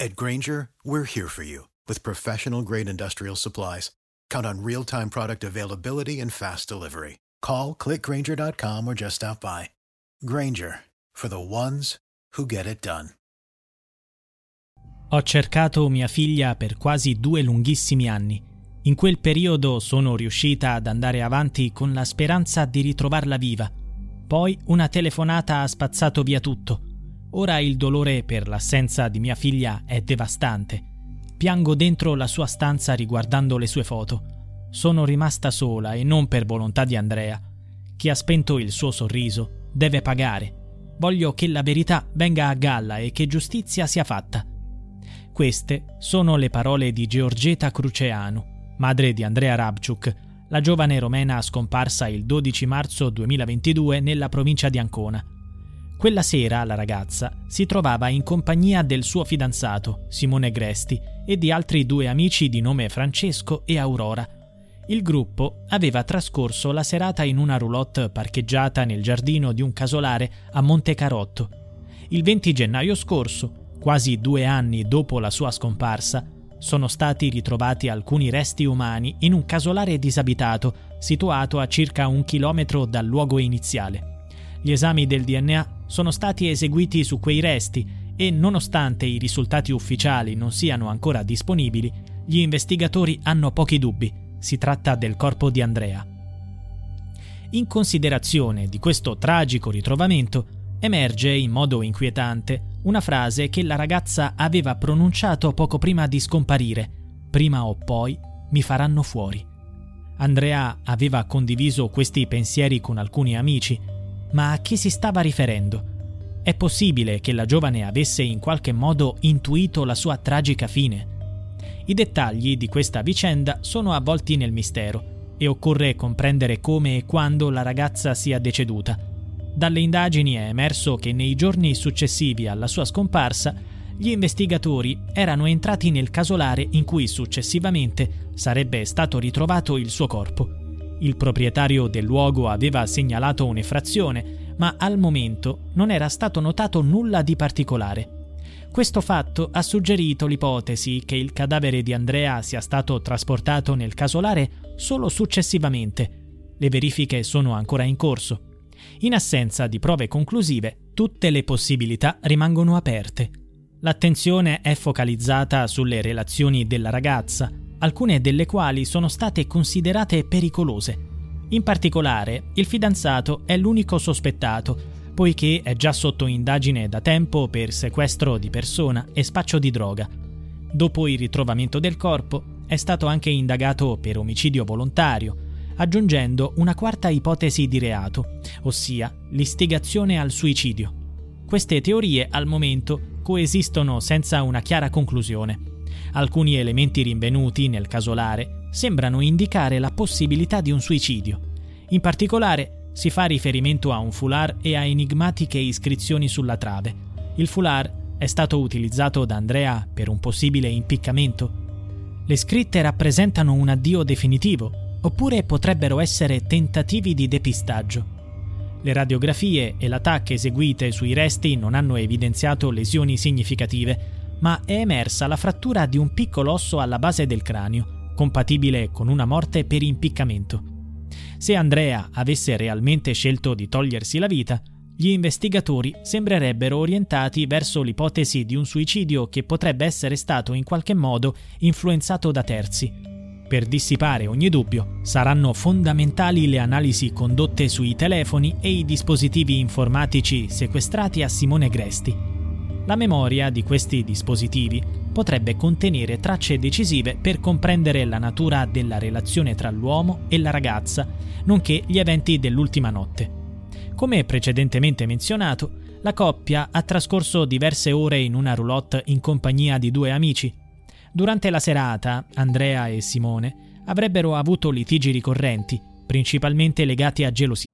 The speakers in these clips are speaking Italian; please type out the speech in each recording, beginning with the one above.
At Granger, we're here for you with professional grade industrial supplies. Count on real time product availability and fast delivery. Call clickgranger.com or just stop by. Granger for the ones who get it done. Ho cercato mia figlia per quasi due lunghissimi anni. In quel periodo sono riuscita ad andare avanti con la speranza di ritrovarla viva. Poi una telefonata ha spazzato via tutto. Ora il dolore per l'assenza di mia figlia è devastante Piango dentro la sua stanza riguardando le sue foto. Sono rimasta sola e non per volontà di Andrea. Chi ha spento il suo sorriso deve pagare. Voglio che la verità venga a galla e che giustizia sia fatta. Queste sono le parole di Georgeta Cruceanu, madre di Andrea Rabciuk, la giovane romena scomparsa il 12 marzo 2022 nella provincia di Ancona. Quella sera la ragazza si trovava in compagnia del suo fidanzato, Simone Gresti, e di altri due amici di nome Francesco e Aurora. Il gruppo aveva trascorso la serata in una roulotte parcheggiata nel giardino di un casolare a Monte Carotto. Il 20 gennaio scorso, quasi due anni dopo la sua scomparsa, sono stati ritrovati alcuni resti umani in un casolare disabitato situato a circa un chilometro dal luogo iniziale. Gli esami del DNA sono stati eseguiti su quei resti e nonostante i risultati ufficiali non siano ancora disponibili, gli investigatori hanno pochi dubbi. Si tratta del corpo di Andrea. In considerazione di questo tragico ritrovamento, emerge in modo inquietante una frase che la ragazza aveva pronunciato poco prima di scomparire. Prima o poi mi faranno fuori. Andrea aveva condiviso questi pensieri con alcuni amici, ma a chi si stava riferendo? È possibile che la giovane avesse in qualche modo intuito la sua tragica fine. I dettagli di questa vicenda sono avvolti nel mistero e occorre comprendere come e quando la ragazza sia deceduta. Dalle indagini è emerso che nei giorni successivi alla sua scomparsa gli investigatori erano entrati nel casolare in cui successivamente sarebbe stato ritrovato il suo corpo. Il proprietario del luogo aveva segnalato un'effrazione ma al momento non era stato notato nulla di particolare. Questo fatto ha suggerito l'ipotesi che il cadavere di Andrea sia stato trasportato nel casolare solo successivamente. Le verifiche sono ancora in corso. In assenza di prove conclusive, tutte le possibilità rimangono aperte. L'attenzione è focalizzata sulle relazioni della ragazza, alcune delle quali sono state considerate pericolose in particolare, il fidanzato è l'unico sospettato, poiché è già sotto indagine da tempo per sequestro di persona e spaccio di droga. Dopo il ritrovamento del corpo, è stato anche indagato per omicidio volontario, aggiungendo una quarta ipotesi di reato, ossia l'istigazione al suicidio. Queste teorie al momento coesistono senza una chiara conclusione. Alcuni elementi rinvenuti nel casolare sembrano indicare la possibilità di un suicidio. In particolare si fa riferimento a un foulard e a enigmatiche iscrizioni sulla trave. Il foulard è stato utilizzato da Andrea per un possibile impiccamento. Le scritte rappresentano un addio definitivo, oppure potrebbero essere tentativi di depistaggio. Le radiografie e l'attacco eseguite sui resti non hanno evidenziato lesioni significative, ma è emersa la frattura di un piccolo osso alla base del cranio, compatibile con una morte per impiccamento. Se Andrea avesse realmente scelto di togliersi la vita, gli investigatori sembrerebbero orientati verso l'ipotesi di un suicidio che potrebbe essere stato in qualche modo influenzato da terzi. Per dissipare ogni dubbio, saranno fondamentali le analisi condotte sui telefoni e i dispositivi informatici sequestrati a Simone Gresti. La memoria di questi dispositivi potrebbe contenere tracce decisive per comprendere la natura della relazione tra l'uomo e la ragazza, nonché gli eventi dell'ultima notte. Come precedentemente menzionato, la coppia ha trascorso diverse ore in una roulotte in compagnia di due amici. Durante la serata, Andrea e Simone avrebbero avuto litigi ricorrenti, principalmente legati a gelosia.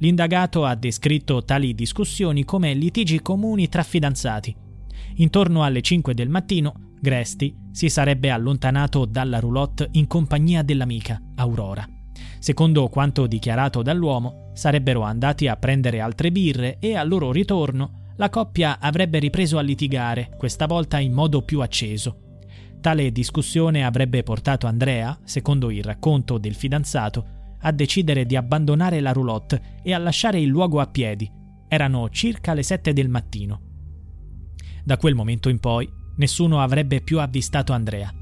L'indagato ha descritto tali discussioni come litigi comuni tra fidanzati. Intorno alle 5 del mattino, Gresti si sarebbe allontanato dalla roulotte in compagnia dell'amica, Aurora. Secondo quanto dichiarato dall'uomo, sarebbero andati a prendere altre birre e al loro ritorno la coppia avrebbe ripreso a litigare, questa volta in modo più acceso. Tale discussione avrebbe portato Andrea, secondo il racconto del fidanzato, a decidere di abbandonare la roulotte e a lasciare il luogo a piedi. Erano circa le 7 del mattino. Da quel momento in poi nessuno avrebbe più avvistato Andrea.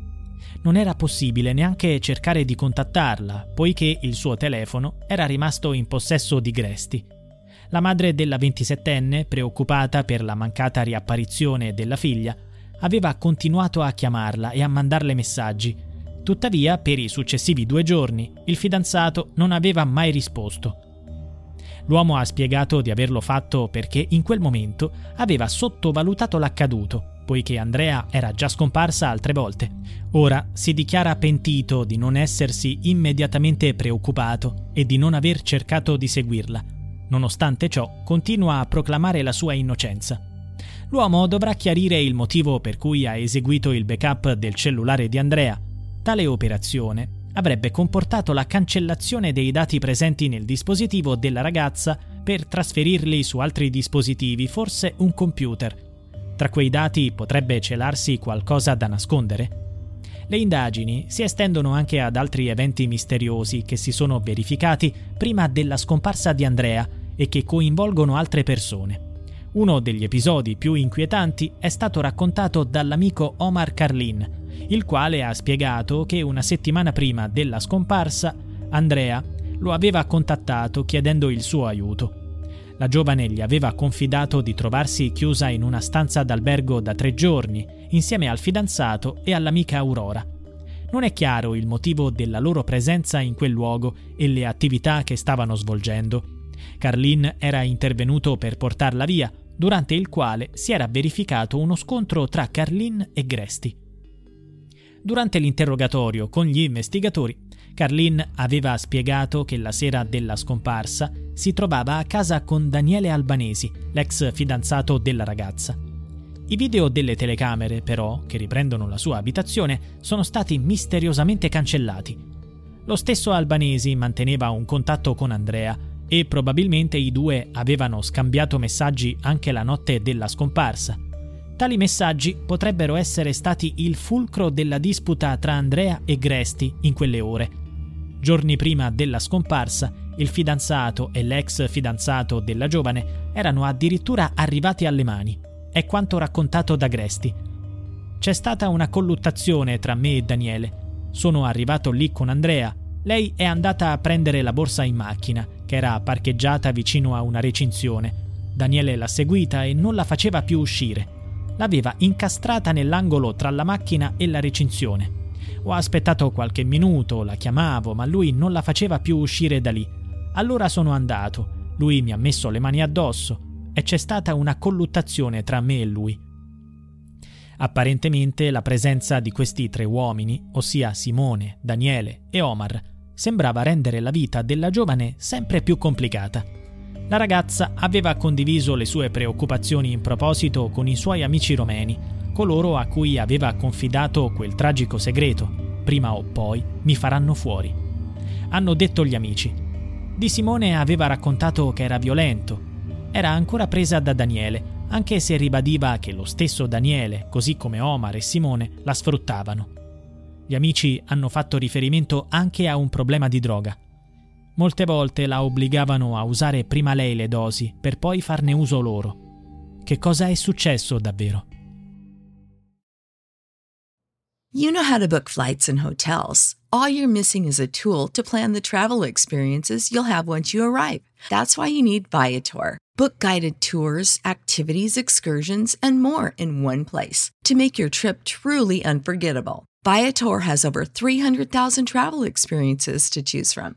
Non era possibile neanche cercare di contattarla, poiché il suo telefono era rimasto in possesso di Gresti. La madre della 27enne, preoccupata per la mancata riapparizione della figlia, aveva continuato a chiamarla e a mandarle messaggi. Tuttavia, per i successivi due giorni, il fidanzato non aveva mai risposto. L'uomo ha spiegato di averlo fatto perché in quel momento aveva sottovalutato l'accaduto poiché Andrea era già scomparsa altre volte. Ora si dichiara pentito di non essersi immediatamente preoccupato e di non aver cercato di seguirla. Nonostante ciò, continua a proclamare la sua innocenza. L'uomo dovrà chiarire il motivo per cui ha eseguito il backup del cellulare di Andrea. Tale operazione avrebbe comportato la cancellazione dei dati presenti nel dispositivo della ragazza per trasferirli su altri dispositivi, forse un computer. Tra quei dati potrebbe celarsi qualcosa da nascondere? Le indagini si estendono anche ad altri eventi misteriosi che si sono verificati prima della scomparsa di Andrea e che coinvolgono altre persone. Uno degli episodi più inquietanti è stato raccontato dall'amico Omar Carlin, il quale ha spiegato che una settimana prima della scomparsa Andrea lo aveva contattato chiedendo il suo aiuto. La giovane gli aveva confidato di trovarsi chiusa in una stanza d'albergo da tre giorni, insieme al fidanzato e all'amica Aurora. Non è chiaro il motivo della loro presenza in quel luogo e le attività che stavano svolgendo. Carlin era intervenuto per portarla via, durante il quale si era verificato uno scontro tra Carlin e Gresti. Durante l'interrogatorio con gli investigatori, Carlin aveva spiegato che la sera della scomparsa si trovava a casa con Daniele Albanesi, l'ex fidanzato della ragazza. I video delle telecamere, però, che riprendono la sua abitazione, sono stati misteriosamente cancellati. Lo stesso Albanesi manteneva un contatto con Andrea e probabilmente i due avevano scambiato messaggi anche la notte della scomparsa. Tali messaggi potrebbero essere stati il fulcro della disputa tra Andrea e Gresti in quelle ore, Giorni prima della scomparsa, il fidanzato e l'ex fidanzato della giovane erano addirittura arrivati alle mani. È quanto raccontato da Gresti. C'è stata una colluttazione tra me e Daniele. Sono arrivato lì con Andrea. Lei è andata a prendere la borsa in macchina, che era parcheggiata vicino a una recinzione. Daniele l'ha seguita e non la faceva più uscire. L'aveva incastrata nell'angolo tra la macchina e la recinzione. Ho aspettato qualche minuto, la chiamavo, ma lui non la faceva più uscire da lì. Allora sono andato, lui mi ha messo le mani addosso e c'è stata una colluttazione tra me e lui. Apparentemente la presenza di questi tre uomini, ossia Simone, Daniele e Omar, sembrava rendere la vita della giovane sempre più complicata. La ragazza aveva condiviso le sue preoccupazioni in proposito con i suoi amici romeni, coloro a cui aveva confidato quel tragico segreto. Prima o poi mi faranno fuori. Hanno detto gli amici. Di Simone aveva raccontato che era violento. Era ancora presa da Daniele, anche se ribadiva che lo stesso Daniele, così come Omar e Simone, la sfruttavano. Gli amici hanno fatto riferimento anche a un problema di droga. Molte volte la obbligavano a usare prima lei le dosi per poi farne uso loro. Che cosa è successo davvero? You know how to book flights and hotels. All you're missing is a tool to plan the travel experiences you'll have once you arrive. That's why you need Viator. Book guided tours, activities, excursions, and more in one place to make your trip truly unforgettable. Viator has over 300,000 travel experiences to choose from